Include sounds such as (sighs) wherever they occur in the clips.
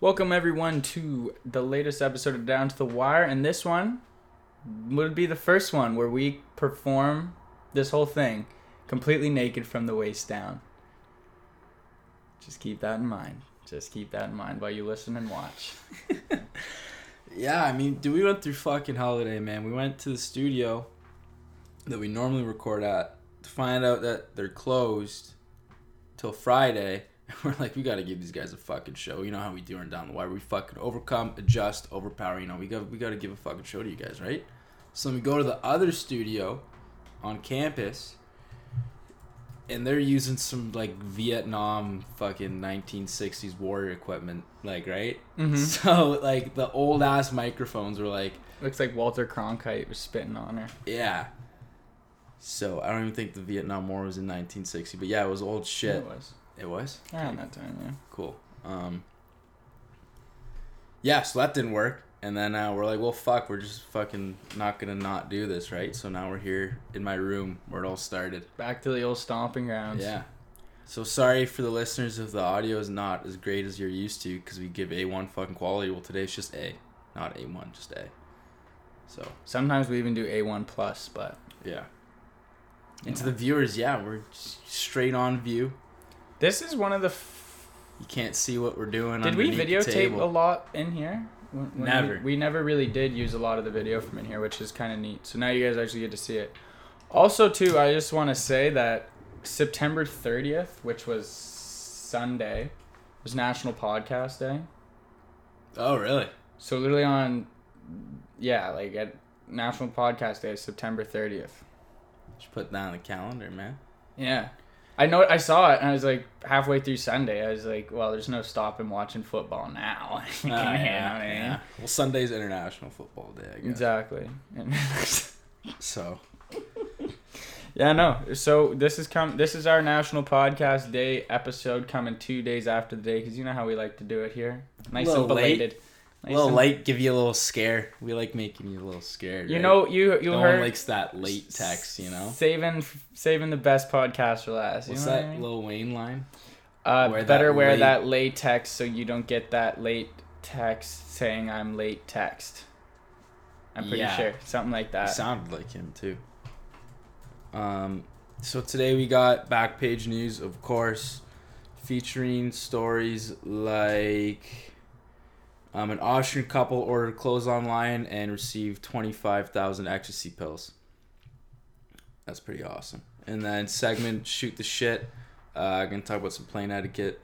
Welcome everyone to the latest episode of Down to the Wire, and this one would be the first one where we perform this whole thing completely naked from the waist down. Just keep that in mind. Just keep that in mind while you listen and watch. (laughs) Yeah, I mean, dude, we went through fucking holiday, man. We went to the studio that we normally record at to find out that they're closed till Friday. (laughs) We're like, we gotta give these guys a fucking show. You know how we do in Down the Wire. We fucking overcome, adjust, overpower. You know, we got we gotta give a fucking show to you guys, right? So we go to the other studio on campus, and they're using some like Vietnam fucking 1960s warrior equipment, like right. Mhm. (laughs) So like the old ass microphones were like, Looks like Walter Cronkite was spitting on her. yeah. So I don't even think the Vietnam War was in 1960, but yeah, it was old shit. It was It was around that time, yeah. cool. Um. Yeah, so that didn't work, and then uh, we're like, well, fuck, we're just fucking not gonna not do this, right? So now we're here in my room where it all started. Back to the old stomping grounds. Yeah. So sorry for the listeners if the audio is not as great as you're used to because we give A1 fucking quality. Well, today it's just A, not A1, just A. So Sometimes we even do A1 plus, but yeah. And to the viewers, yeah, we're straight on view. This is one of the. F- You can't see what we're doing. On Did we videotape a lot in here? When- when we- Never. We, never really did use a lot of the video from in here, which is kind of neat. So now you guys actually get to see it. Also, too, I just want to say that September 30th, which was Sunday, was National Podcast Day. Oh, really? So literally on, yeah, like at National Podcast Day, September 30th. Just put that on the calendar, man. Yeah. I know I saw it and I was like halfway through Sunday. I was like, well, there's no stopping watching football now. (laughs) You ah, know I yeah, mean? yeah. Well, Sunday's International Football Day, I guess. Exactly. (laughs) So yeah, no. So this is come. This is our National Podcast Day episode coming two days after the day because you know how we like to do it here. Nice and late. Belated. a little and- light, give you a little scare. We like making you a little scared. You right? know, you you no heard one likes that late text. You know. saving saving the best podcast for last. You What's that I mean? Lil Wayne line? Uh, Wear better that wear late- that late text so you don't get that late text saying I'm late text. I'm pretty Yeah. sure something like that. sounded like him too. Um, so today we got back page news, of course, featuring stories like um, an Austrian couple ordered clothes online and received twenty five thousand ecstasy pills. That's pretty awesome. And then segment shoot the shit. Uh, gonna talk about some plane etiquette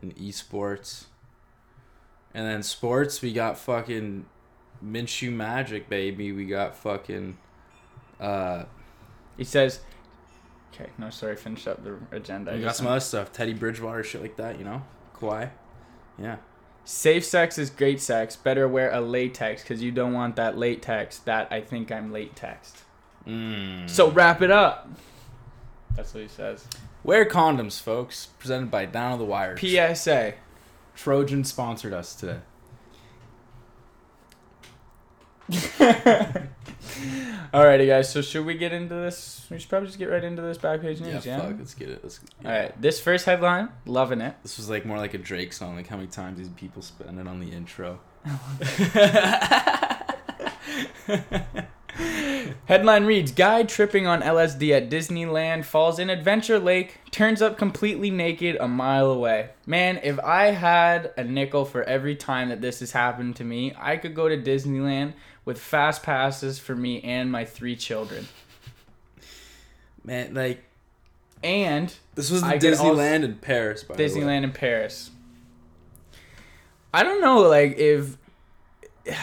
and esports. And then sports, we got fucking Minshew Magic, baby. We got fucking. Uh, He says, "Okay, no, sorry, finish up the agenda." We got some other stuff. Teddy Bridgewater, shit like that, you know? Kawhi. Yeah. Safe sex is great sex. Better wear a latex because you don't want that latex. That I think I'm late text. Mm. So wrap it up. That's what he says. Wear condoms, folks. Presented by Down to the Wire. PSA. Trojan sponsored us today. (laughs) (laughs) Alrighty, guys. So should we get into this? We should probably just get right into this back page news. Yeah, Yeah. fuck. Let's get it. Let's, All right. This first headline, loving it. This was like more like a Drake song. Like how many times these people spend it on the intro. (laughs) (laughs) Headline reads Guy tripping on LSD at Disneyland falls in Adventure Lake, turns up completely naked a mile away. Man, if I had a nickel for every time that this has happened to me, I could go to Disneyland with fast passes for me and my three children. Man, like And this was the I also- Disneyland in Paris. By the way. Disneyland in Paris. I don't know, like, if. (sighs)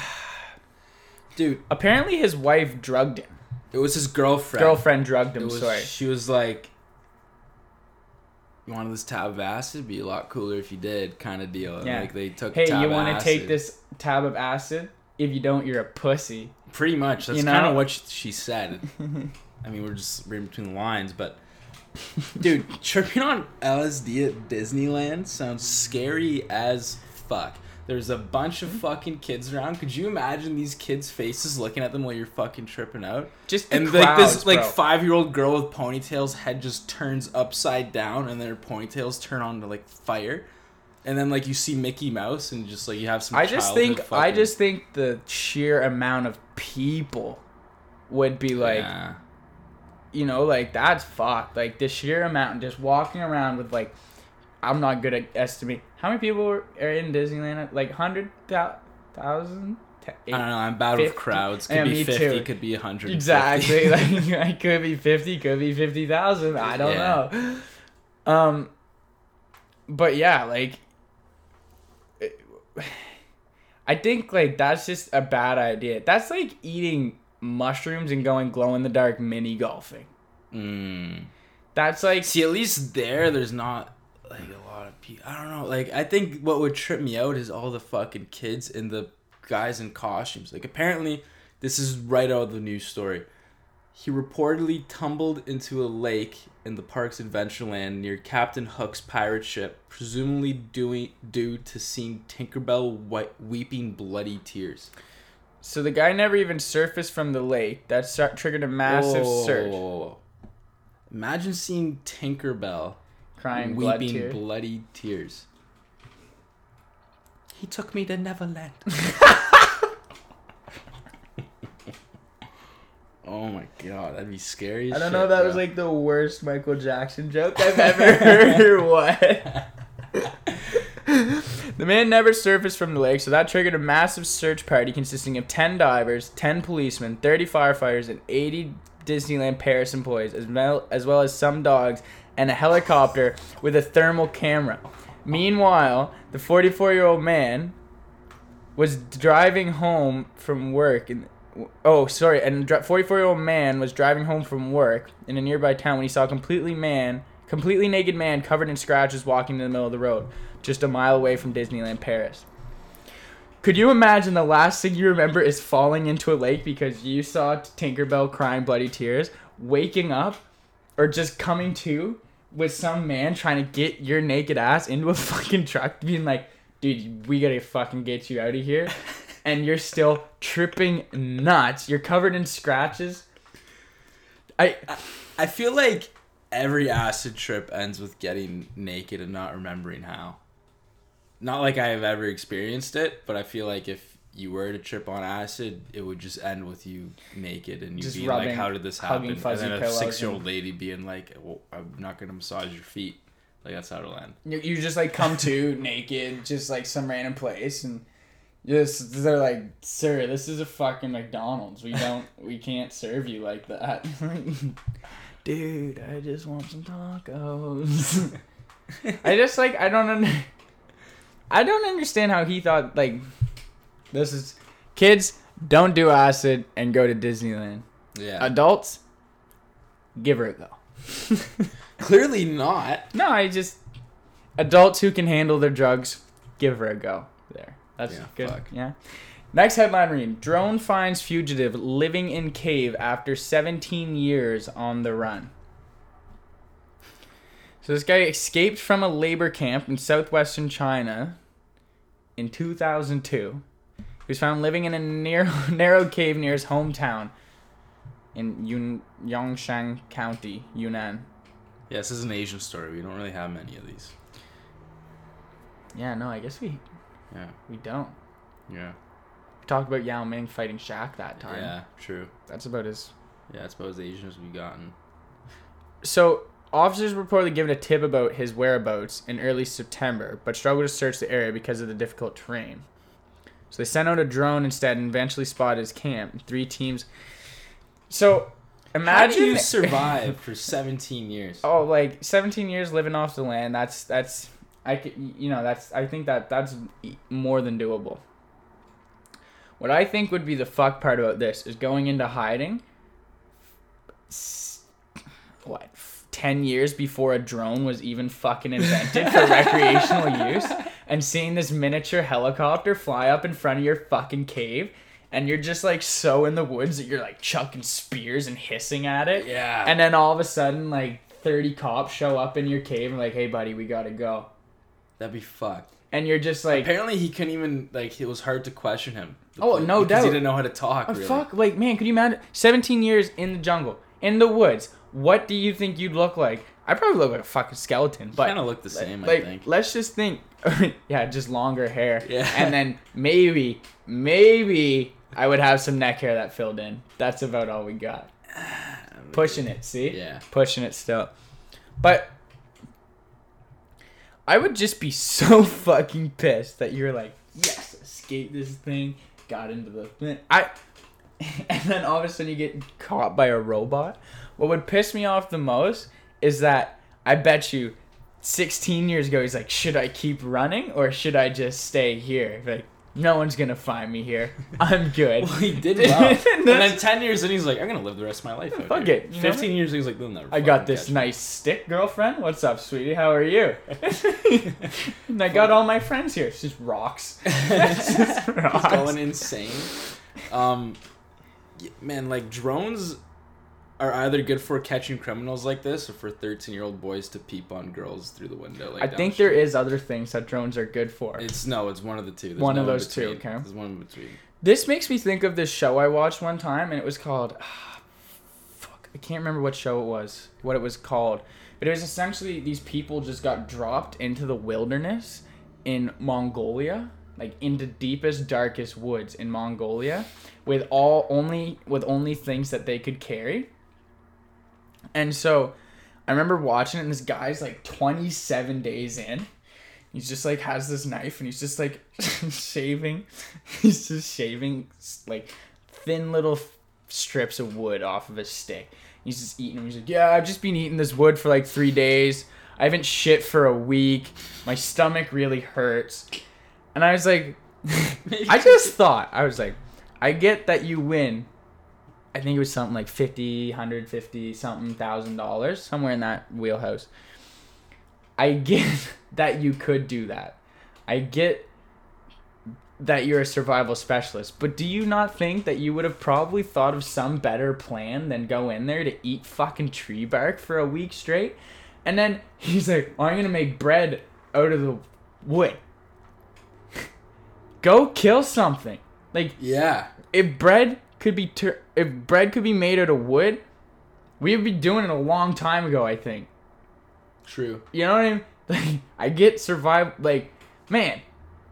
dude. Apparently his wife drugged him. It was his girlfriend. Girlfriend drugged him, was, sorry. She was like, "You wanted this tab of acid? It'd be a lot cooler if you did." Kind of deal. And, Yeah. Like they took. Hey, tab you want to take this tab of acid? If you don't, you're a pussy. Pretty much. That's You kind of what she, she said. (laughs) I mean, we're just reading between the lines, but (laughs) dude, tripping on LSD at Disneyland sounds scary as fuck. There's a bunch of fucking kids around. Could you imagine these kids' faces looking at them while you're fucking tripping out? Just and like this crowds, like five year old girl with ponytails head just turns upside down and then her ponytails turn on to like fire and then like you see Mickey Mouse and just like you have some. I just think I just think the sheer amount of people would be like Yeah. you know like that's fucked like the sheer amount just walking around with like I'm not good at estimating. how many people are in Disneyland like hundred thousand I don't know. I'm bad with crowds. Could Yeah, be fifty. too. Could be hundred. Exactly. (laughs) like it could be fifty, could be fifty thousand. I don't Yeah. know. Um, but yeah, like, it- I think like that's just a bad idea. That's like eating mushrooms and going glow in the dark mini golfing. Mm. That's like See, at least there, there's not like a lot of people. I don't know. Like, I think what would trip me out is all the fucking kids and the guys in costumes. Like, apparently, this is right out of the news story. He reportedly tumbled into a lake in the park's Adventureland near Captain Hook's pirate ship, presumably doing due to seeing Tinkerbell we- weeping bloody tears. so the guy never even surfaced from the lake. That start, triggered a massive Whoa, search, whoa, whoa, whoa. Imagine seeing Tinkerbell crying blood weeping tears. bloody tears. He took me to Neverland. (laughs) oh my god, that'd be scary. as I don't shit, know. if That bro. was like the worst Michael Jackson joke I've (laughs) ever heard. (laughs) what? the man never surfaced from the lake, so that triggered a massive search party consisting of 10 divers, 10 policemen, 30 firefighters, and 80 Disneyland Paris employees, as well, as well as some dogs and a helicopter with a thermal camera. Meanwhile, the 44 year old man was driving home from work and oh sorry and 44 year old man was driving home from work in a nearby town when he saw a completely man completely naked man covered in scratches walking in the middle of the road just a mile away from disneyland paris could you imagine the last thing you remember is falling into a lake because you saw tinkerbell crying bloody tears waking up or just coming to with some man trying to get your naked ass into a (laughs) fucking truck being like dude we gotta fucking get you out of here (laughs) and you're still tripping nuts. You're covered in scratches. I I feel like every acid trip ends with getting naked and not remembering how. Not like I have ever experienced it, but I feel like if you were to trip on acid, it would just end with you naked and you Just being like, "How did this happen?" And then a six-year-old and- lady being like, well, "I'm not gonna massage your feet." Like that's how it'll end. you, you just like come to (laughs) naked, just like some random place, and just they're like, "Sir, this is a fucking McDonald's. We don't, we can't serve you like that." (laughs) Dude, I just want some tacos. (laughs) I just like I don't under, I don't understand how he thought like this is kids don't do acid and go to Disneyland. Yeah. Adults, give her a (laughs) go. (laughs) Clearly not. No, I just adults who can handle their drugs, give her a go. There, that's Yeah, good. fuck. Yeah. Next headline read: Drone finds fugitive living in cave after 17 years on the run. So this guy escaped from a labor camp in southwestern China in 2002. He was found living in a near, (laughs) narrow cave near his hometown in Yun, Yongshan County, Yunnan. Yeah, this is an Asian story. We don't really have many of these. Yeah, no, I guess we Yeah. we don't. Yeah. We talked about Yao Ming fighting Shaq that time. Yeah. True. That's about his. Yeah, that's about as Asian as we've gotten. So, officers were reportedly given a tip about his whereabouts in early September, but struggled to search the area because of the difficult terrain. So they sent out a drone instead and eventually spotted his camp. Three teams. So, How imagine do you survive (laughs) for 17 years? oh, like 17 years living off the land. That's that's I could, you know that's I think that that's more than doable. What I think would be the fuck part about this is going into hiding. What? Ten years before a drone was even fucking invented for (laughs) recreational use, and seeing this miniature helicopter fly up in front of your fucking cave, and you're just like so in the woods that you're like chucking spears and hissing at it, Yeah. and then all of a sudden, like 30 cops show up in your cave and like, hey, buddy, we gotta go. That'd be fucked. And you're just like, Apparently, he couldn't even like. It was hard to question him. Oh, no because doubt. He didn't know how to talk. oh, really. fuck, like, man, could you imagine 17 years in the jungle, in the woods? What do you think you'd look like I probably look like a fucking skeleton, but kind of look the same, like, I think. let's just think, (laughs) yeah, just longer hair, Yeah. and then maybe, maybe I would have some neck hair that filled in. That's about all we got. (sighs) Pushing it, see? Yeah. pushing it still. But I would just be (laughs) so fucking pissed that you're like, yes, escape this thing, got into the thing. I (laughs) and then all of a sudden you get caught by a robot. What would piss me off the most is that I bet you 16 years ago he's like, should I keep running or should I just stay here? Like, no one's gonna find me here. I'm good. (laughs) Well, he did (laughs) well. and then ten years in, he's like, I'm gonna live the rest of my life. out Fuck here." it. Fifteen years, he's like, they'll never. I got this catch me." nice stick, girlfriend. What's up, sweetie? How are you? (laughs) and I got all my friends here. It's just rocks. It's just He's rocks. going insane. Um, man, like drones are either good for catching criminals like this, or for thirteen-year-old boys to peep on girls through the window. Like I think the there is other things that drones are good for. It's no, it's one of the two. There's One no of those two, okay. There's one in between. This makes me think of this show I watched one time, and it was called. Ah, fuck, I can't remember what show it was, what it was called, but it was essentially these people just got dropped into the wilderness in Mongolia, like into the deepest, darkest woods in Mongolia, with all only with only things that they could carry. And so, I remember watching it, and this guy's like 27 days in. He's just like has this knife and he's just like (laughs) shaving. He's just shaving like thin little strips of wood off of a stick. He's just eating. He's like, yeah, I've just been eating this wood for like three days. I haven't shit for a week. My stomach really hurts. And I was like, (laughs) I just thought, I was like, I get that you win. I think it was something like 50, 150 something thousand dollars, somewhere in that wheelhouse. I get (laughs) that you could do that. I get that you're a survival specialist, but do you not think that you would have probably thought of some better plan than go in there to eat fucking tree bark for a week straight? And then (laughs) he's like, oh, I'm gonna make bread out of the wood. (laughs) go kill something. Like Yeah. if bread could be tur- if bread could be made out of wood, we would be doing it a long time ago. I think. True. You know what I mean? (laughs) Like, I get survive. Like, man,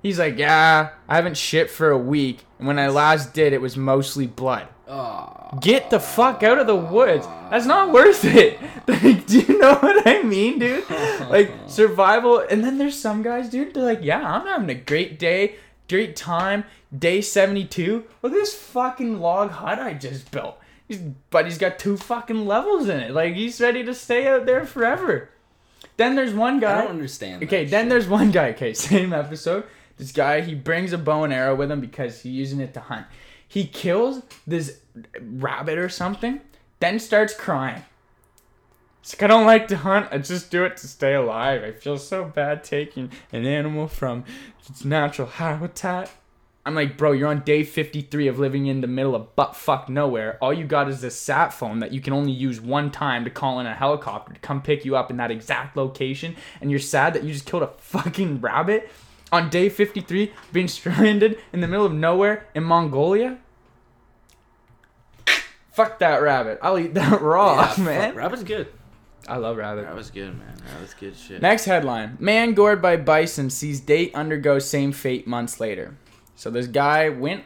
he's like, yeah, I haven't shit for a week, and when I last did, it was mostly blood. Oh. Get the fuck out of the woods. That's not worth it. (laughs) Like, do you know what I mean, dude? Like (laughs) survival. And then there's some guys, dude. They're like, yeah, I'm having a great day, great time. Day 72. Look at this fucking log hut I just built. He's, but he's got two fucking levels in it. Like he's ready to stay out there forever. Then there's one guy. I don't understand. Okay, then shit. there's one guy. Okay, (laughs) same episode. This guy, he brings a bow and arrow with him because he's using it to hunt. He kills this rabbit or something, then starts crying. He's like, I don't like to hunt. I just do it to stay alive. I feel so bad taking an animal from its natural habitat. I'm like, bro, you're on day 53 of living in the middle of butt fuck nowhere. All you got is this sat phone that you can only use one time to call in a helicopter to come pick you up in that exact location. And you're sad that you just killed a fucking rabbit on day 53, being (laughs) stranded in the middle of nowhere in Mongolia. Fuck that rabbit. I'll eat that (laughs) raw, Yeah, man. Rabbit's good. I love rabbit. That was good, man. That was good shit. Next headline: Man gored by bison sees date undergo same fate months later. So this guy went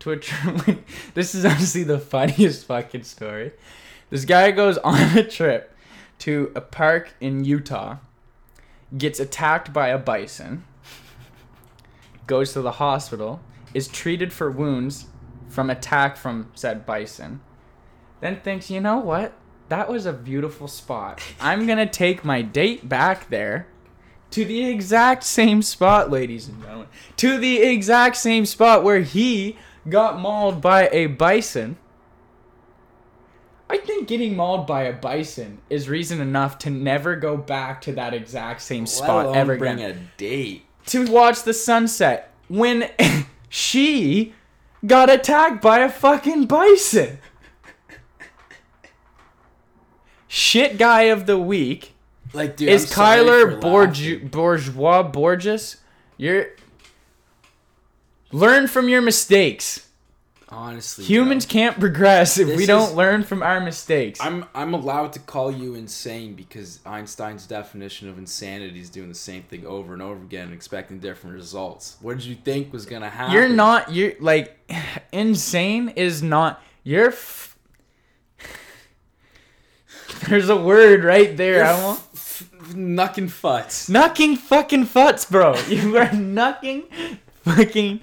to a. Tr- (laughs) this is honestly the funniest (laughs) fucking story. This guy goes (laughs) on a trip to a park in Utah, gets attacked by a bison, goes to the hospital, is treated for wounds from attack from said bison, then thinks, you know what? That was a beautiful spot. (laughs) I'm gonna take my date back there to the exact same spot, ladies and gentlemen. To the exact same spot where he got mauled by a bison. I think getting mauled by a bison is reason enough to never go back to that exact same Let spot alone ever bring again. a date. To watch the sunset when (laughs) she got attacked by a fucking bison. Shit guy of the week Like, dude, is I'm Kyler Bourgeois Borges. You're learn from your mistakes. Honestly, Humans bro. can't progress if This we don't is- learn from our mistakes. I'm I'm allowed to call you insane because Einstein's definition of insanity is doing the same thing over and over again, and expecting different results. What did you think was gonna happen? You're not. You're like (sighs) insane. Is not. You're. F- (laughs) There's a word right there. I f- knucking futs. knucking fucking futs, bro. (laughs) You are knucking fucking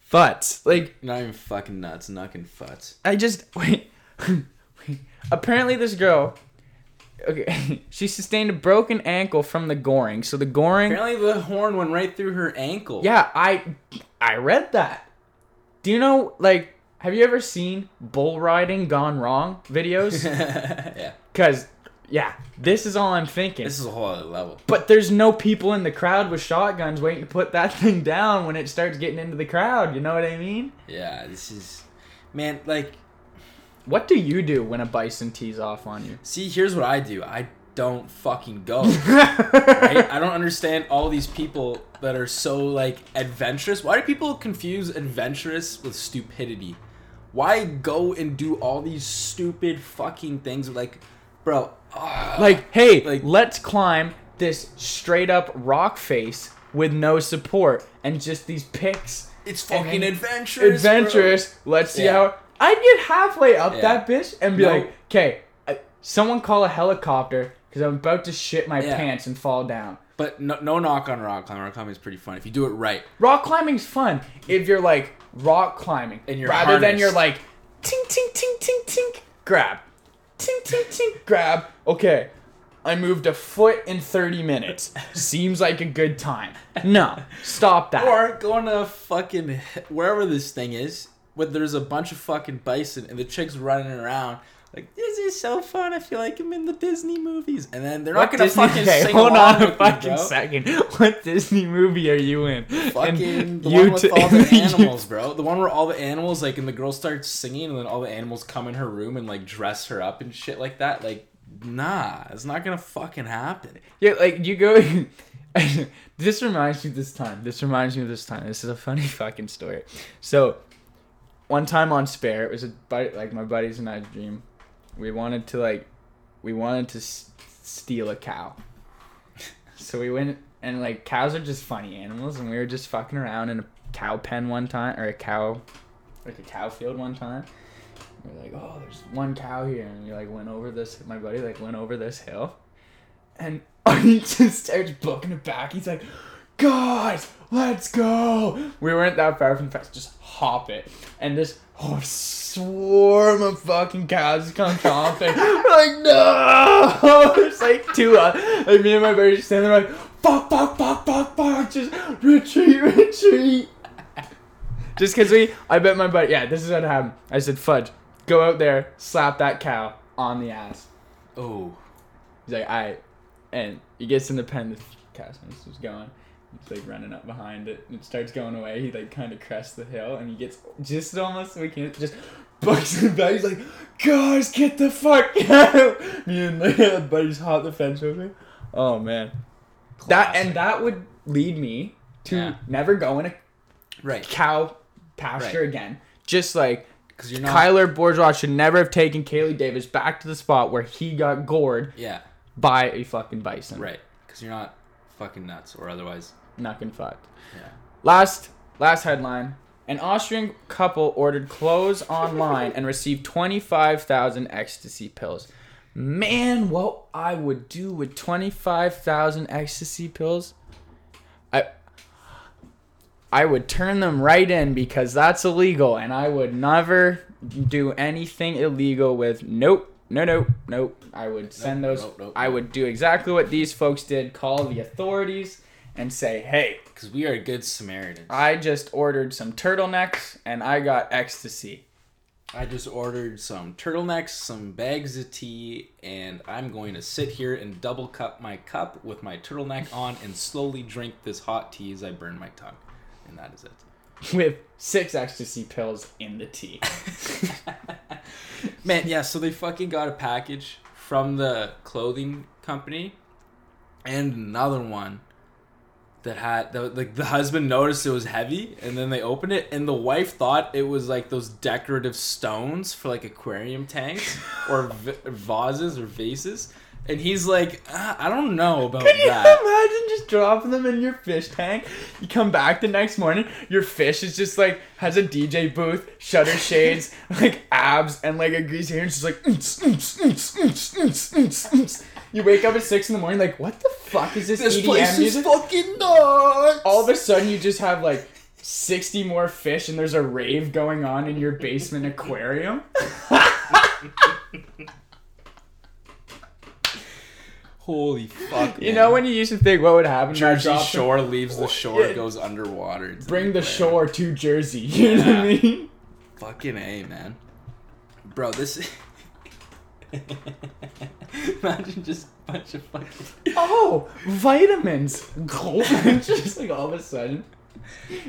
futs. Like Not even fucking nuts, knucking futs. I just (laughs) wait. wait. Apparently, this girl. Okay, she sustained a broken ankle from the goring. So the goring. Apparently, the horn went right through her ankle. Yeah, I I read that. Do you know like have you ever seen bull riding gone wrong videos? yeah. Cuz yeah, this is all I'm thinking. This is a whole other level. but there's no people in the crowd with shotguns waiting to put that (laughs) thing down when it starts getting into the crowd, you know what I mean? Yeah, this is, man. Like, What do you do when a bison tees off on you? see, here's what I do. I don't fucking go. (laughs) right? I don't understand all these people that are so like adventurous. Why do people confuse adventurous with stupidity? Why go and do all these stupid fucking things? Like, bro, ah, like, hey, Like- let's climb this straight up rock face with no support and just these picks it's fucking then- adventurous. bro. adventurous. Let's see Yeah. how I'd get halfway up Yeah. that bitch and be No. like, okay, someone call a helicopter because I'm about to shit my Yeah. pants and fall down. But no, no knock on rock climbing. Rock climbing is pretty fun if you do it right. Rock climbing's fun if you're like rock climbing And you're rather than you're like tink tink tink tink tink grab, tink tink tink grab. Okay, I moved a foot in 30 minutes. Seems like a good time. No, stop that. Or going to fucking wherever this thing is, where there's a bunch of fucking bison and the chicks running around. Like this is so fun. I feel like I'm in the Disney movies, and then they're not What gonna Disney- fucking (laughs) okay, sing hold on a with you, fucking second. (laughs) What Disney movie are you in? Fucking And the you one with t- all the (laughs) animals, bro. The one where all the animals like, and the girl starts singing, and then all the animals come in her room and like dress her up and shit like that. Like, nah, it's not gonna fucking happen. Yeah, like you go. this reminds me of this time. This reminds me of this time. This is a funny fucking story. So, one time on Spare, it was a buddy, like my buddies and I's dream. We wanted to like, we wanted to s- steal a cow. (laughs) So we went and like cows are just funny animals, and we were just fucking around in a cow pen one time or a cow, like a cow field one time. We are like, oh, there's one cow here, and we like went over this. My buddy like went over this hill, and (laughs) he just starts booking it back. He's like, guys, let's go. We weren't that far from fence. Just hop it. And this whole swarm of fucking cows come chomping. (laughs) We're like, no. (laughs) There's like two, uh, like me and my buddy just standing there like, fuck, fuck, fuck, fuck, fuck. Just retreat, (laughs) retreat. Just because we, I bet my buddy, yeah, this is what happened. I said, Fudge, go out there, slap that cow on the ass. Oh, He's like, alright. And he gets in the pen, the cow starts just going. He's like running up behind it. And it starts going away. He like kind of crests the hill and he gets just almost we can just (laughs) bucks him back. He's like, guys, get the fuck (laughs) out. Me and my (laughs) buddies hop the fence over. Oh man. That and that would lead me to Yeah. never go in a right. cow pasture Right. again. Just like Because you're not. Kyler Bourgeois should never have taken Kaylee Davis back to the spot where he got gored yeah. by a fucking bison. Right. Because you're not fucking nuts or otherwise. Knucking fucked. Yeah. Last last headline. An Austrian couple ordered clothes (laughs) online and received 25,000 ecstasy pills. Man, what I would do with 25,000 ecstasy pills? I I would turn them right in because that's illegal and I would never do anything illegal with nope, no nope, nope. I would send Nope, those nope, nope, I would do exactly what these folks did, call the authorities and say, "Hey, Because we are good Samaritans. I just ordered some turtlenecks and I got ecstasy. I just ordered some turtlenecks, some bags of tea, and I'm going to sit here and double cup my cup with my turtleneck on and slowly drink this hot tea as I burn my tongue. And that is it. (laughs) With six ecstasy pills in the tea. (laughs) Man, yeah, so they fucking got a package from the clothing company and another one that had the, like the husband noticed it was heavy and then they opened it and the wife thought it was like those decorative stones for like aquarium tanks (laughs) or v- vases or vases and he's like ah, i don't know about Can you that imagine just dropping them in your fish tank? You come back the next morning, your fish is just like has a DJ booth, shutter shades, (laughs) like abs, and like a greasy hair, and just like. "Oons, oons, oons, oons, oons, oons, oons." You wake up at six in the morning, like, what the fuck is this, this EDM place is fucking nuts All of a sudden, you just have like sixty more fish, and there's a rave going on in your basement aquarium. (laughs) holy fuck You man. know when you used to think what would happen? I jersey them? shore leaves the shore Yeah. goes underwater It's Bring the shore to Jersey. You know what I mean? Fucking A, man. Bro, this. (laughs) (laughs) Imagine just a bunch of fucking. Oh, vitamins. (laughs) (laughs) just like all of a sudden,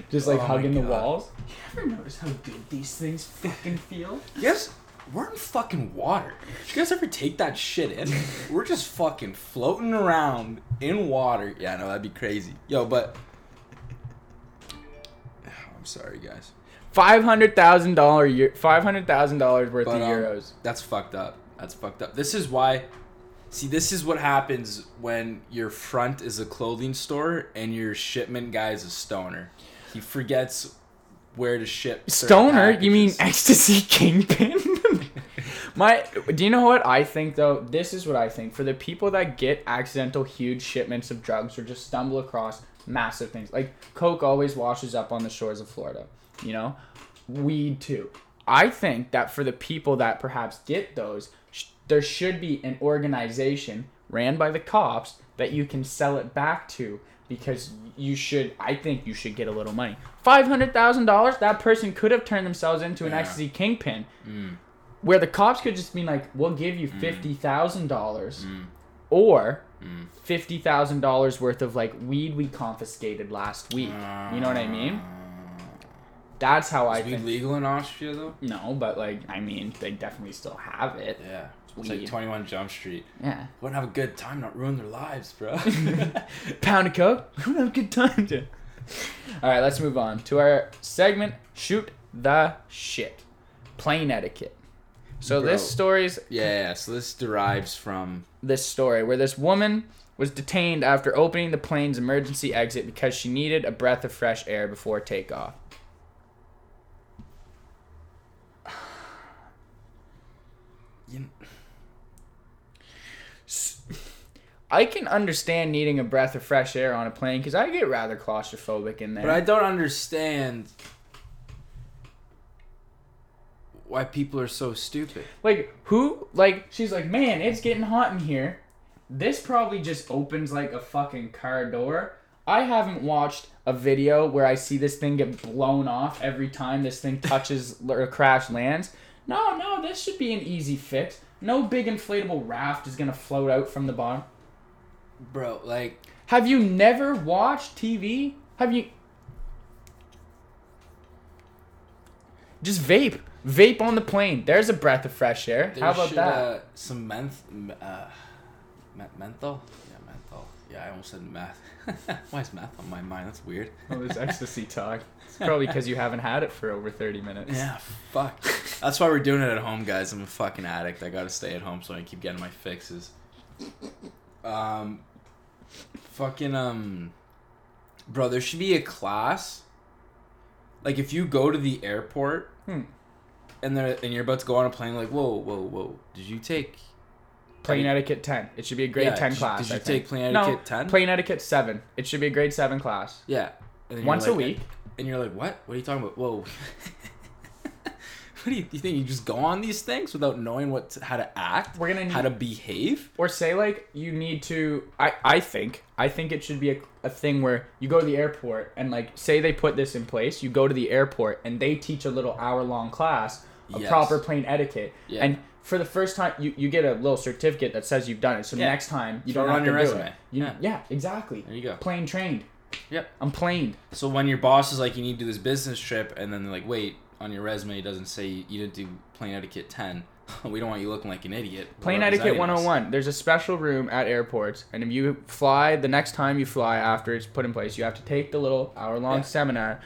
just like Oh my hugging the God. walls. You ever notice how good these things fucking feel? Yes, we're in fucking water. Did you guys ever take that shit in? we're just fucking floating around in water. Yeah, no, that'd be crazy. Yo, but. (sighs) I'm sorry, guys. Five hundred thousand dollar year. Five hundred thousand dollars worth But, of um, euros. That's fucked up. That's fucked up. This is why. See, this is what happens when your front is a clothing store and your shipment guy is a stoner. He forgets where to ship. Stoner? You mean ecstasy (laughs) kingpin? My, do you know what I think though? This is what I think. For the people that get accidental huge shipments of drugs or just stumble across massive things, like coke always washes up on the shores of Florida. You know, weed too. I think that for the people that perhaps get those, there should be an organization ran by the cops that you can sell it back to because you should. I think you should get a little money. Five hundred thousand dollars. That person could have turned themselves into an Yeah. ecstasy kingpin, Mm, where the cops could just be like, "We'll give you fifty thousand dollars, mm, or mm. fifty thousand dollars worth of like weed we confiscated last week." You know what I mean? That's how I Is weed think. legal in Austria though? No, but like I mean, they definitely still have it. Yeah. It's Weed. like 21 Jump Street. Yeah. Wouldn't have a good time, not ruin their lives, bro. (laughs) (laughs) Pound of coke. Wouldn't have a good time. Jim. All right, let's move on to our segment. Shoot the shit. Plane etiquette. So Bro. this story's yeah, yeah, so this derives from. this story where this woman was detained after opening the plane's emergency exit because she needed a breath of fresh air before takeoff. You I can understand needing a breath of fresh air on a plane because I get rather claustrophobic in there. But I don't understand why people are so stupid. Like who? Like she's like, man, it's getting hot in here. This probably just opens like a fucking car door. I haven't watched a video where I see this thing get blown off every time this thing (laughs) touches or crash lands. No, no, this should be an easy fix. No big inflatable raft is gonna float out from the bottom. Bro, like, Have you never watched TV? Have you? Just vape. Vape on the plane. There's a breath of fresh air. there How about should, that? Uh, some menth. m- Uh, me- menthol? Yeah, menthol. Yeah, I almost said meth. (laughs) why is meth on my mind? That's weird. Oh, this (laughs) ecstasy talk. It's probably because you haven't had it for over 30 minutes. Yeah, fuck. That's why we're doing it at home, guys. I'm a fucking addict. I gotta stay at home so I keep getting my fixes. Um, fucking um, bro, there should be a class. Like if you go to the airport, Hmm. and they're and you're about to go on a plane, like whoa, whoa, whoa, did you take? Plane etiquette 10. It should be a grade Yeah, 10 did class. did you take plane etiquette 10? Plane etiquette 7. It should be a grade 7 class. Yeah. And Once a like- week. And you're like, what? What are you talking about? Whoa. (laughs) what do you, you think? You just go on these things without knowing what to, how to act, We're gonna need, how to behave? or say like you need to. I I think I think it should be a, a thing where you go to the airport and like say they put this in place. You go to the airport and they teach a little hour long class of Yes. proper plane etiquette. Yeah. And for the first time, you, you get a little certificate that says you've done it. So Yeah. next time you don't have on to your do resume. it. You, Yeah. yeah. exactly. There you go. Plane trained. Yep. I'm planed. So when your boss is like, you need to do this business trip, and then they're like, wait, on your resume it doesn't say you didn't do plane etiquette ten. (laughs) we don't want you looking like an idiot. Plane etiquette representing 101. There's a special room at airports, and if you fly the next time you fly after it's put in place, you have to take the little hour long Yeah. seminar,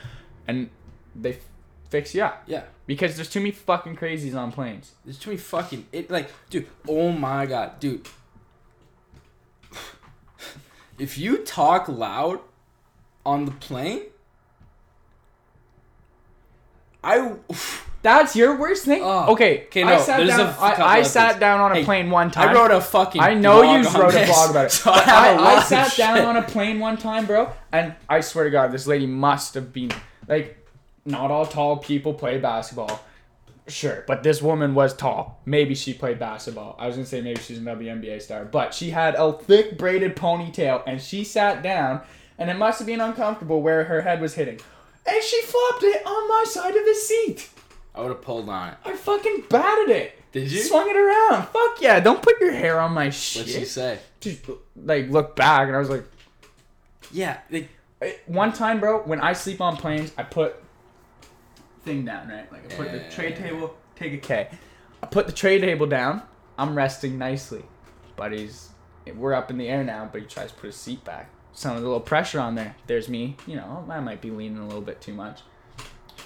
and they f- fix you up Yeah. because there's too many fucking crazies on planes. There's too many fucking it like dude, oh my god, dude. (sighs) If you talk loud on the plane, I That's your worst thing. Oh. okay, Okay, I sat there's down. a couple I, I sat things. down on a Hey, plane one time. I wrote a fucking I know you blog on wrote a this, blog about it. (laughs) So But I, have I, a I sat down on a plane one time, bro, and I swear to God, this lady must have been like, not all tall people play basketball. Sure, but this woman was tall. Maybe she played basketball. I was gonna say maybe she's an WNBA star, but she had a thick braided ponytail, and she sat down, and it must have been uncomfortable where her head was hitting, and she flopped it on my side of the seat. I would have pulled on it. I fucking batted it. Did you? Swung it around. Fuck yeah! Don't put your hair on my shit. What'd she say? Just like look back, and I was like. Yeah, like, One time, bro, when I sleep on planes, I put thing down, right? Like I put the tray Yeah. table, take a K. I put the tray table down. I'm resting nicely, but he's we're up in the air now. But he tries to put his seat back. Some of the little pressure on there. There's me. You know, I might be leaning a little bit too much.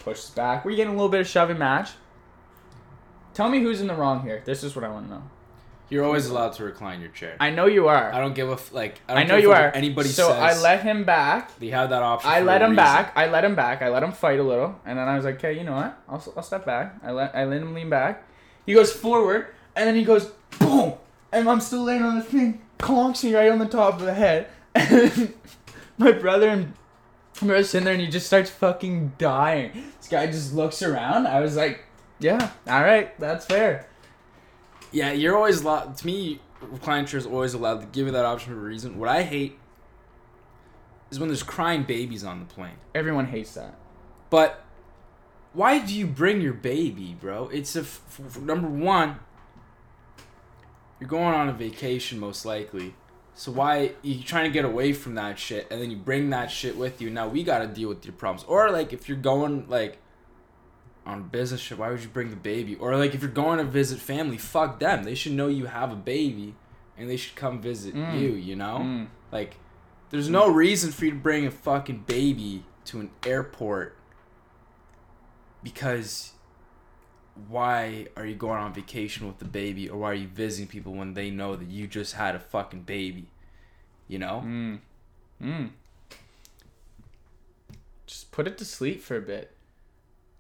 Pushes back. We're getting a little bit of shoving match. Tell me who's in the wrong here. This is what I want to know. you're always allowed to recline your chair. I know you are. I don't give a f- like. I, I, know you are. Anybody so. I let him back. They have that option. I let him reason. back. I let him back. I let him fight a little, and then I was like, "Okay, you know what? I'll, I'll step back." I let I let him lean back. He goes forward, and then he goes boom, and I'm still laying on the thing, clonks me right on the top of the head. (laughs) My brother and my brother's sitting there, and he just starts fucking dying. This guy just looks around. I was like, "Yeah, all right, that's fair." Yeah, you're always allowed. To me, recline is always allowed to give you that option for a reason. What I hate is when there's crying babies on the plane. Everyone hates that. But why do you bring your baby, bro? It's a f- f- number one. You're going on a vacation, most likely. So why you trying to get away from that shit, and then you bring that shit with you? Now we got to deal with your problems. Or like if you're going like on business trip, why would you bring the baby? Or like if you're going to visit family, fuck them. They should know you have a baby, and they should come visit Mm. you. You know. Mm. Like, there's no reason for you to bring a fucking baby to an airport because why are you going on vacation with the baby or why are you visiting people when they know that you just had a fucking baby? You know? Mm. Mm. Just put it to sleep for a bit.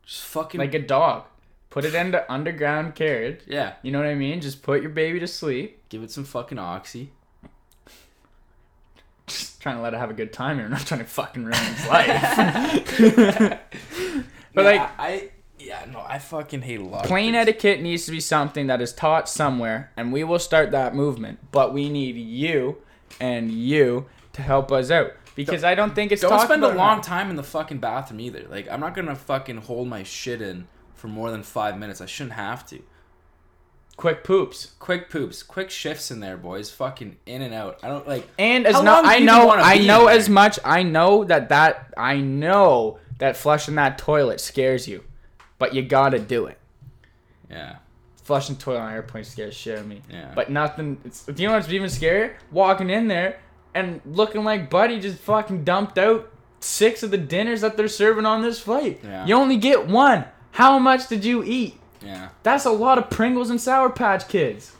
Just fucking. like a dog. Put it into underground carriage. yeah. You know what I mean? Just put your baby to sleep. Give it some fucking oxy. Just trying to let it have a good time here. I'm not trying to fucking ruin its (laughs) life. (laughs) but Yeah, like I. I fucking hate a lot. of plane things. etiquette needs to be something that is taught somewhere, and we will start that movement. But we need you and you to help us out because I don't think it's Don't spend a long time in the fucking bathroom either. Like, I'm not gonna fucking hold my shit in for more than five minutes. I shouldn't have to. quick poops. Quick poops, quick shifts in there, boys. Fucking in and out. I don't like. And as no, I know, I know as much. I know that that I know that flushing that toilet scares you, but you gotta do it. Yeah, Flushing toilet on an airplane scares shit out of me. yeah. But nothing. It's, do you know what's even scarier? Walking in there and looking like Buddy just fucking dumped out six of the dinners that they're serving on this flight. Yeah. You only get one. How much did you eat? yeah, That's a lot of Pringles and Sour Patch Kids.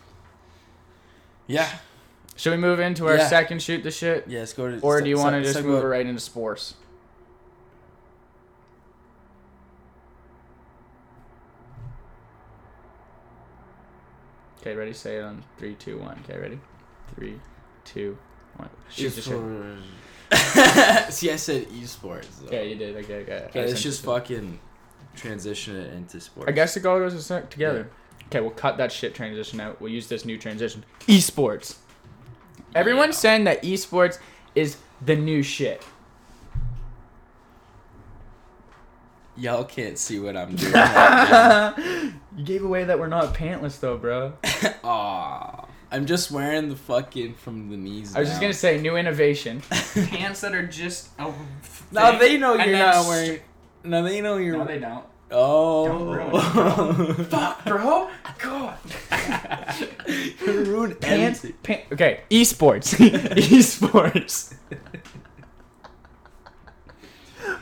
yeah. Should we move into our Yeah. second shoot the shit? Yeah, let's go to. Or do you want to just move it right into sports? Okay, ready? Say it on three, two, one. Okay, ready? Three, two, one. Shoot the shit. Esports. (laughs) See, I said esports. though. Okay, you did. Okay, okay. Okay, let's just fucking transition it into sports. I guess it all goes to se- together. Okay, we'll cut that shit transition out. We'll use this new transition. Esports. Everyone's Yeah. saying that esports is the new shit. Y'all can't see what I'm doing. right (laughs) you gave away that we're not pantless though, bro. now. (laughs) Aw, I'm just wearing the fucking from the knees. I was just gonna say new innovation. (laughs) Pants that are just. A Now they know you're then not st- wearing. Now they know you're. No, they don't. Oh. Fuck, bro. God. ruin Pants. everything. Pan- okay, esports. esports.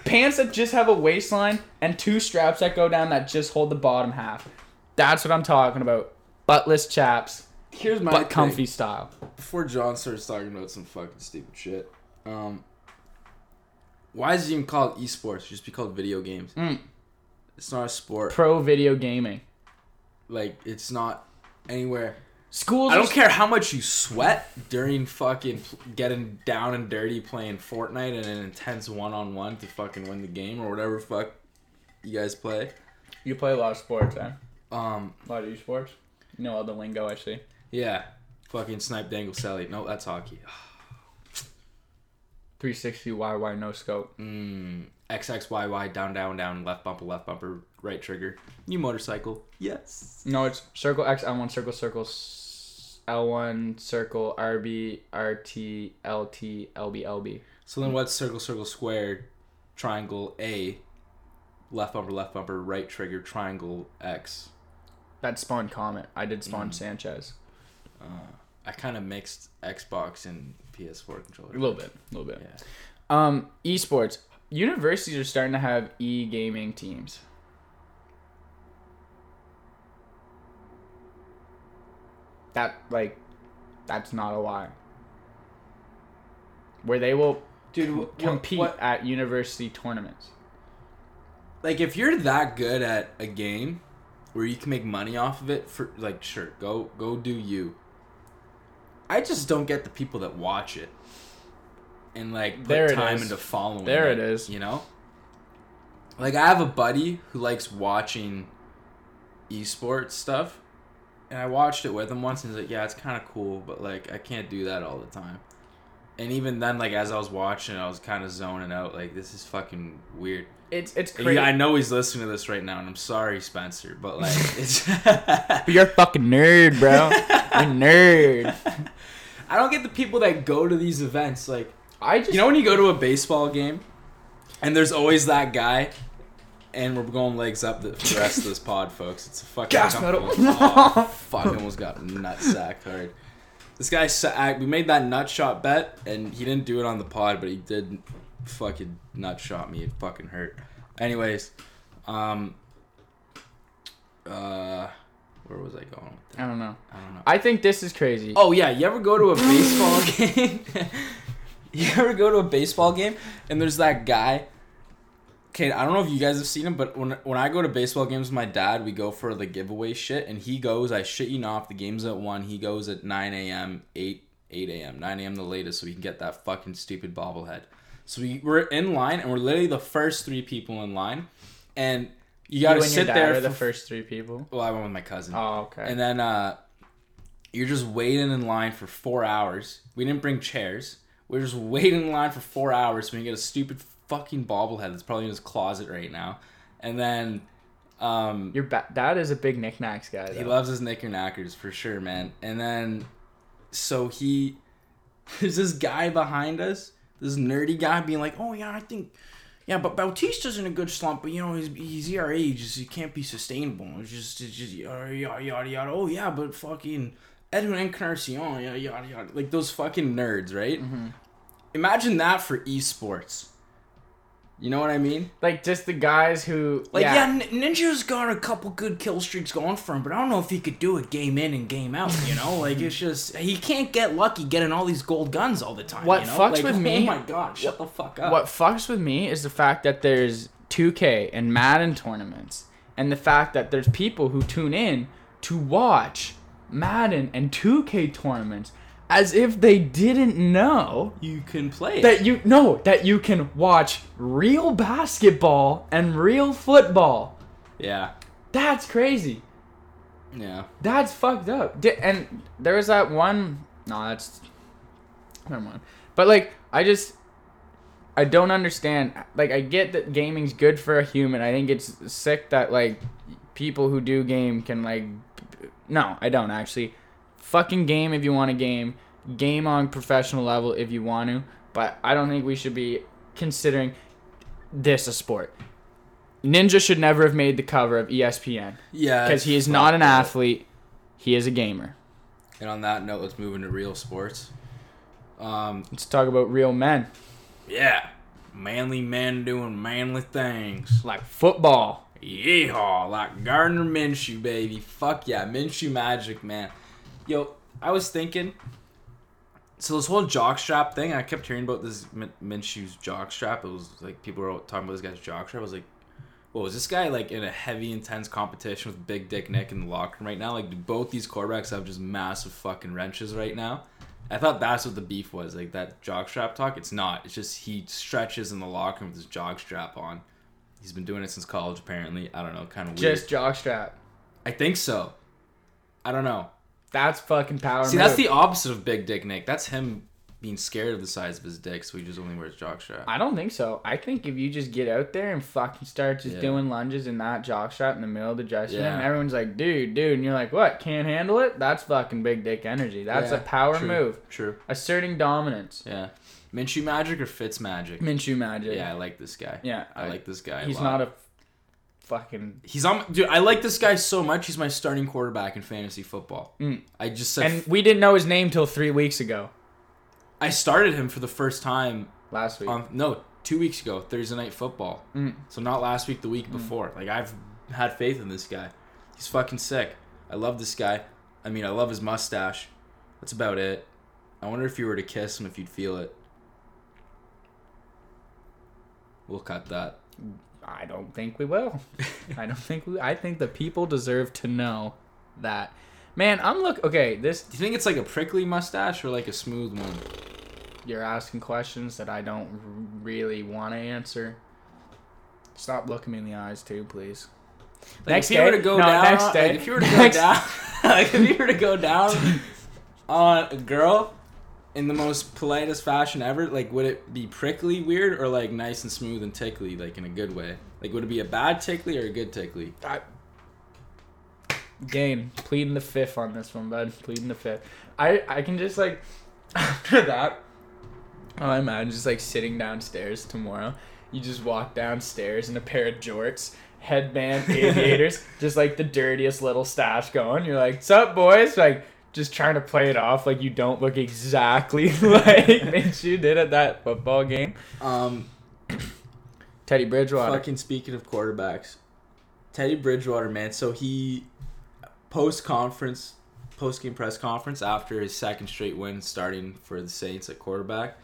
Pants that just have a waistline and two straps that go down that just hold the bottom half. That's what I'm talking about. Buttless chaps, Here's my but thing. comfy style. Before John starts talking about some fucking stupid shit, um, why is it even called esports? It should just be called video games. Mm. It's not a sport. Pro video gaming. Like it's not anywhere. Schools. I don't care how much you sweat during fucking getting down and dirty playing Fortnite in an intense one on one to fucking win the game or whatever fuck you guys play. You play a lot of sports, eh? Um, A lot of esports. You know all the lingo I see. yeah, fucking snipe dangle Sally. No, that's hockey. (sighs) 360 YY no scope. Mm, XXYY down down down left bumper left bumper right trigger. New motorcycle. Yes. No, it's circle X L1 circle circle s- L1 circle RB RT LT LB LB. So then what's circle circle square triangle A left bumper left bumper right trigger triangle X. That spawned Comet. I did spawn Mm. Sanchez. Uh, I kind of mixed Xbox and PS4 controller. A little bit, a little bit. Yeah. Um, esports. Universities are starting to have e gaming teams. That like, that's not a lie. Where they will Dude, compete what- at university tournaments. like if you're that good at a game where you can make money off of it for like sure, go go do you. I just don't get the people that watch it and like put There time into following There it, it is. you know? Like I have a buddy who likes watching esports stuff and I watched it with him once and he's like, "Yeah, it's kind of cool, but like I can't do that all the time." And even then like as I was watching, I was kind of zoning out like this is fucking weird. It's it's crazy. Yeah, I know he's listening to this right now, and I'm sorry, Spencer, but like, (laughs) it's. But you're a fucking nerd, bro. (laughs) you're a nerd. I don't get the people that go to these events. Like, I just you know, when you go to a baseball game, and there's always that guy, and we're going legs up the, the rest of this pod, folks. It's a fucking Gas pedal. Oh, (laughs) fuck! I almost got nut sacked hard. This guy, sa- we made that nut shot bet, and he didn't do it on the pod, but he did fucking nut shot me. It fucking hurt. Anyways, um, uh, where was I going with that? I don't know. I don't know. I think this is crazy. Oh yeah, you ever go to a baseball (laughs) game? (laughs) you ever go to a baseball game and there's that guy? Okay, I don't know if you guys have seen him, but when when I go to baseball games with my dad, we go for the giveaway shit, and he goes. I shit you not, the game's at one. He goes at nine a.m., eight eight a.m., nine a.m. the latest, so we can get that fucking stupid bobblehead. So we we're in line, and we're literally the first three people in line, and you you gotta your sit there are the first three people. Well, I went with my cousin. Oh, okay. And then uh, you're just waiting in line for four hours. We didn't bring chairs. We're just (laughs) waiting in line for four hours when you get a stupid fucking bobblehead that's probably in his closet right now. And then um, Your ba- dad is a big knickknacks guy. he loves his knickerknackers for sure, man. And then so he (laughs) there's this guy behind us, this nerdy guy being like, "Oh yeah, I think." Yeah, but Bautista's in a good slump, but you know he's he's our age, he can't be sustainable. It's just it's just yada yada yada yada. Oh yeah, but fucking Edwin Encarnacion, yada yada yada. Like those fucking nerds, right? Mm-hmm. Imagine that for esports. You know what I mean? like just the guys who Like, yeah, yeah, Ninja's got a couple good kill streaks going for him, but I don't know if he could do it game in and game out, you know? like, it's just, he can't get lucky getting all these gold guns all the time. What you know? fucks Like, with (laughs) oh me- Oh my god, shut the fuck up. what fucks with me is the fact that there's 2K and Madden tournaments, and the fact that there's people who tune in to watch Madden and 2K tournaments as if they didn't know You can play it. that you no that you can watch real basketball and real football. yeah. That's crazy. Yeah. That's fucked up. And there was that one. No, that's never mind. But like, I just, I don't understand. Like, I get that gaming's good for a human. I think it's sick that like people who do game can like. No, I don't actually. Fucking game if you want to game. Game on professional level if you want to. But I don't think we should be considering this a sport. Ninja should never have made the cover of ESPN Yeah, because he is not an that. athlete. He is a gamer. And on that note, let's move into real sports. Um, Let's talk about real men yeah, manly men doing manly things. like football. Yeehaw, like Gardner Minshew, baby. Fuck yeah, Minshew magic, man. Yo, I was thinking. So this whole jockstrap thing, I kept hearing about this Min- Minshew's jockstrap. It was like people were talking about this guy's jockstrap. I was like, "Whoa, was this guy like in a heavy, intense competition with Big Dick Nick in the locker room right now? Like, do both these quarterbacks have just massive fucking wrenches right now?" I thought that's what the beef was, like that jockstrap talk. It's not. It's just he stretches in the locker room with his jockstrap on. He's been doing it since college, apparently. I don't know, kind of weird. Just jockstrap. I think so. I don't know. That's fucking power. See, move. that's the opposite of Big Dick Nick. That's him being scared of the size of his dick, so he just only wears jockstrap. I don't think so. I think if you just get out there and fucking start just Yeah. doing lunges in that jockstrap in the middle of the dressing room, everyone's like, dude, dude. And you're like, what? Can't handle it? That's fucking big dick energy. That's Yeah, a power true. move. True. Asserting dominance. Yeah. Minshew magic or Fitz magic? Minshew magic. Yeah, I like this guy. Yeah. I like this guy. He's a lot. not a fucking. He's on. Dude, I like this guy so much. He's my starting quarterback in fantasy football. Mm. I just said. And we didn't know his name till three weeks ago. I started him for the first time Last week. on no two weeks ago Thursday night football. Mm. So not last week, the week before. Like I've had faith in this guy. He's fucking sick. I love this guy. I mean, I love his mustache. That's about it. I wonder if you were to kiss him, if you'd feel it. We'll cut that. I don't think we will. (laughs) I don't think we. I think the people deserve to know that. Man, I'm look. Okay, this Do you think it's like a prickly mustache or like a smooth one? you're asking questions that I don't really want to answer. Stop looking me in the eyes, too, please. Like Next if you were day? to go No, down, next day. like if you were to go Next- down, (laughs) like if you were to go down (laughs) on a girl in the most politest fashion ever, like would it be prickly weird or like nice and smooth and tickly, like in a good way? Like would it be a bad tickly or a good tickly? I, game pleading the fifth on this one, bud. Pleading the fifth. I I can just like (laughs) after that. Oh, I imagine just like sitting downstairs tomorrow. You just walk downstairs in a pair of jorts, headband, (laughs) aviators, just like the dirtiest little stash going. You're like, "Sup, boys?" Like just trying to play it off like you don't look exactly (laughs) like (laughs) Minshew did at that football game. Um, (coughs) Teddy Bridgewater. fucking speaking of quarterbacks, Teddy Bridgewater, man. So he post conference, post game press conference after his second straight win, starting for the Saints at quarterback.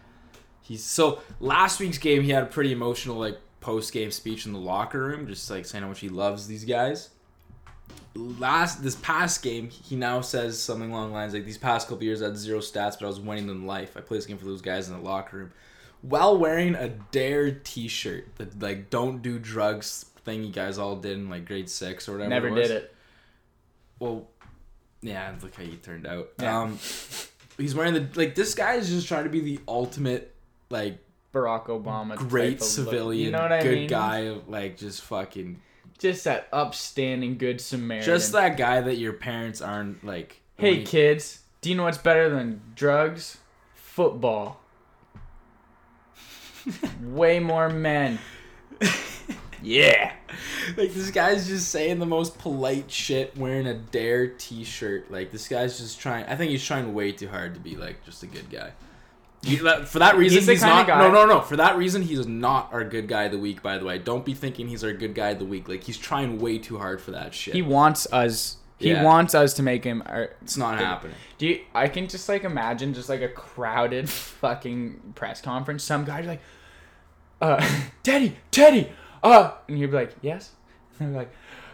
He's so last week's game he had a pretty emotional like post game speech in the locker room, just like saying how much he loves these guys. Last this past game, he now says something along the lines like these past couple years I had zero stats, but I was winning in life. I played this game for those guys in the locker room. While wearing a Dare T-shirt, the like "Don't do drugs" thing you guys all did in like grade six or whatever. Never it did it. Well, yeah, look how you turned out. Yeah. Um, he's wearing the like. This guy is just trying to be the ultimate like Barack Obama. great type of look. civilian, You know what I good mean? guy, like just fucking, Just that upstanding good Samaritan. just that guy that your parents aren't like. Hey kids, do you know what's better than drugs? Football. (laughs) Way more men. yeah. like this guy's just saying the most polite shit, wearing a Dare T-shirt. Like this guy's just trying. I think he's trying way too hard to be like just a good guy. You- for that reason, He's he's, not. guy- No, no, no. For that reason, he's not our good guy of the week. By the way, don't be thinking he's our good guy of the week. Like he's trying way too hard for that shit. He wants us. He Yeah. wants us to make him. Our, it's not happening. do you? I can just like imagine just like a crowded (laughs) fucking press conference. Some guy's like, uh, (laughs) Teddy, Teddy, uh, and he'd be like, yes. (laughs) And they're like,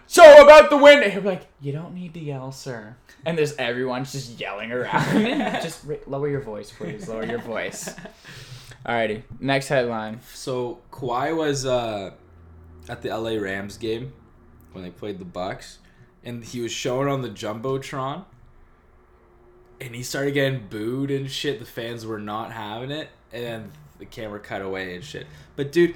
so about the win. And he'd like, you don't need to yell, sir. And there's everyone's just yelling around. (laughs) just ri- lower your voice, please. Lower your voice. (laughs) Alrighty, next headline. So Kawhi was uh, at the LA Rams game when they played the Bucs, and he was shown on the jumbotron, and he started getting booed and shit. The fans were not having it, and the camera cut away and shit. But dude.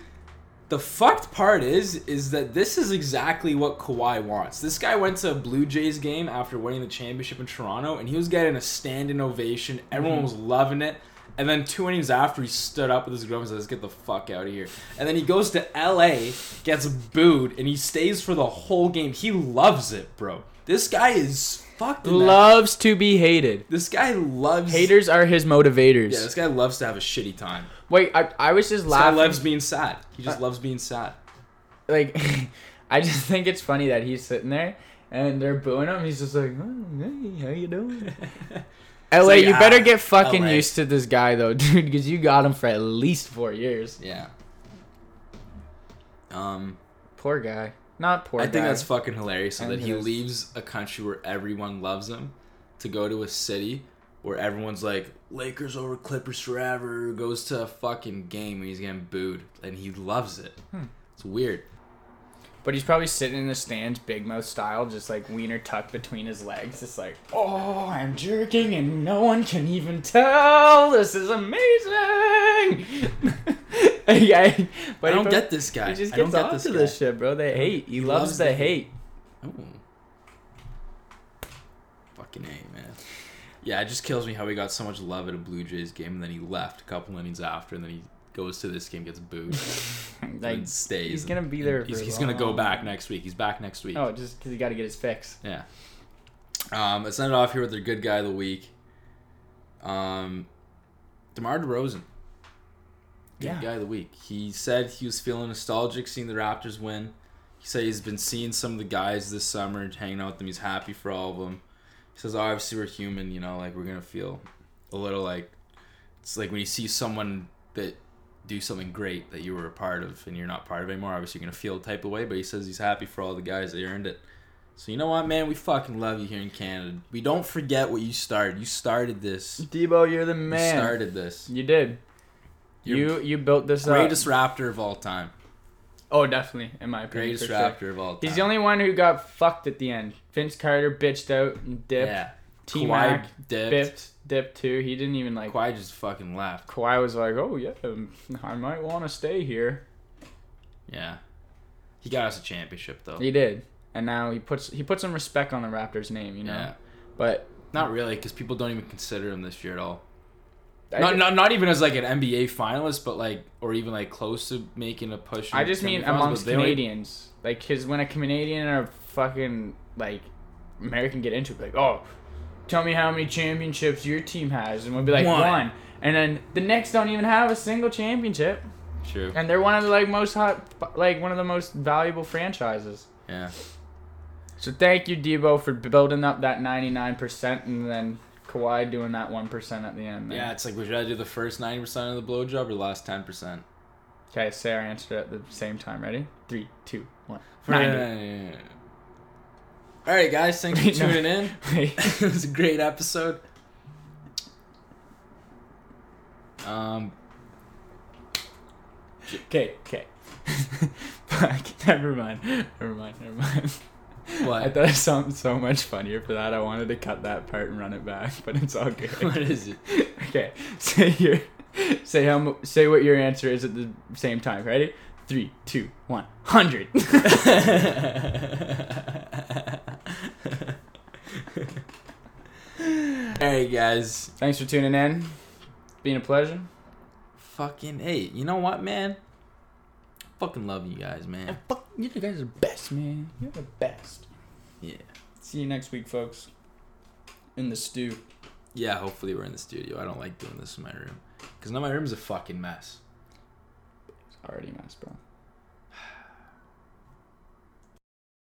The fucked part is, is that this is exactly what Kawhi wants. This guy went to a Blue Jays game after winning the championship in Toronto, and he was getting a standing ovation. Everyone mhm. was loving it. And then two innings after, he stood up with his glove and said, "Let's get the fuck out of here." And then he goes to L.A., gets booed, and he stays for the whole game. He loves it, bro. This guy is fucking Loves to be hated. This guy loves Haters are his motivators. Yeah, this guy loves to have a shitty time. Wait, I, I was just This guy laughing. loves being sad. He just Uh, loves being sad. like (laughs) I just think it's funny that he's sitting there and they're booing him. He's just like, oh, hey, how you doing? (laughs) LA, like, you better ah, get fucking LA. used to this guy though, (laughs) dude, because you got him for at least four years. Yeah. Um, Poor guy. Not poor. I think that's fucking hilarious. So that he his- leaves a country where everyone loves him to go to a city where everyone's like Lakers over Clippers forever. Goes to a fucking game and he's getting booed, and he loves it. Hmm. It's weird. But he's probably sitting in the stands, big mouth style, just like wiener tucked between his legs, just like, oh, I'm jerking and no one can even tell. This is amazing. (laughs) yeah, but I don't get this guy. He just I don't gets get off this this shit, bro. They hate. He, He loves, loves the the hate. Ooh. Fucking A, man. Yeah, it just kills me how he got so much love at a Blue Jays game and then he left a couple innings after and then he goes to this game, gets booed, (laughs) like, and stays. he's gonna be there He's, he's gonna go back next week. He's back next week. oh, just because he got to get his fix. Yeah. Um, let's end it off here with their good guy of the week. Um, DeMar DeRozan. Good Yeah. guy of the week. He said he was feeling nostalgic seeing the Raptors win. He said he's been seeing some of the guys this summer and hanging out with them. He's happy for all of them. He says, obviously, we're human, you know, like we're going to feel a little like it's like when you see someone that do something great that you were a part of and you're not part of anymore, obviously, you're going to feel a type of way. But he says he's happy for all the guys that earned it. So you know what, man? We fucking love you here in Canada. We don't forget what you started. You started this. Debo, you're the man. You started this. You did. You're you you built this greatest up. Raptor of all time. Oh, definitely, in my opinion. Greatest for sure. Raptor of all time. He's the only one who got fucked at the end. Vince Carter bitched out and dipped. Yeah. T Mac dipped. dipped, dipped too. He didn't even like. Kawhi just fucking left. Kawhi was like, "Oh yeah, um, I might want to stay here." Yeah. He got us a championship though. He did, and now he puts he put some respect on the Raptors' name, you know. Yeah. But Not really, because people don't even consider him this year at all. I, Not, ju- not not even as like an NBA finalist, but like or even like close to making a push. I just mean amongst but they only- Canadians, like, cause when a Canadian or fucking like American get into it, like, oh, tell me how many championships your team has, and we'll be like One. one, and then the next don't even have a single championship, True. and they're one of the like most hot, like one of the most valuable franchises. Yeah. So thank you, Debo, for building up that ninety nine percent, and then Kawhi doing that one percent at the end. man. Yeah, it's like would you rather do the first ninety percent of the blowjob or the last ten percent? Okay, say our answer at the same time. Ready? Three, two, one. All right, guys, thanks for (laughs) tuning in. (laughs) (laughs) It was a great episode. Um, Okay, okay. Never mind. Never mind, never mind. what? I thought of something so much funnier for that. I wanted to cut that part and run it back, but it's all good. what is it? okay, say your, say how, mu- say what your answer is at the same time. Ready? Three, two, one. Hundred. All right, guys. Thanks for tuning in. Been a pleasure. Fucking hey, you know what, man? Fucking love you guys, man. Fuck, you guys are the best, man. You're the best. Yeah. See you next week, folks. In the stew. Yeah, hopefully we're in the studio. I don't like doing this in my room. Because now my room's a fucking mess. It's already a mess, bro.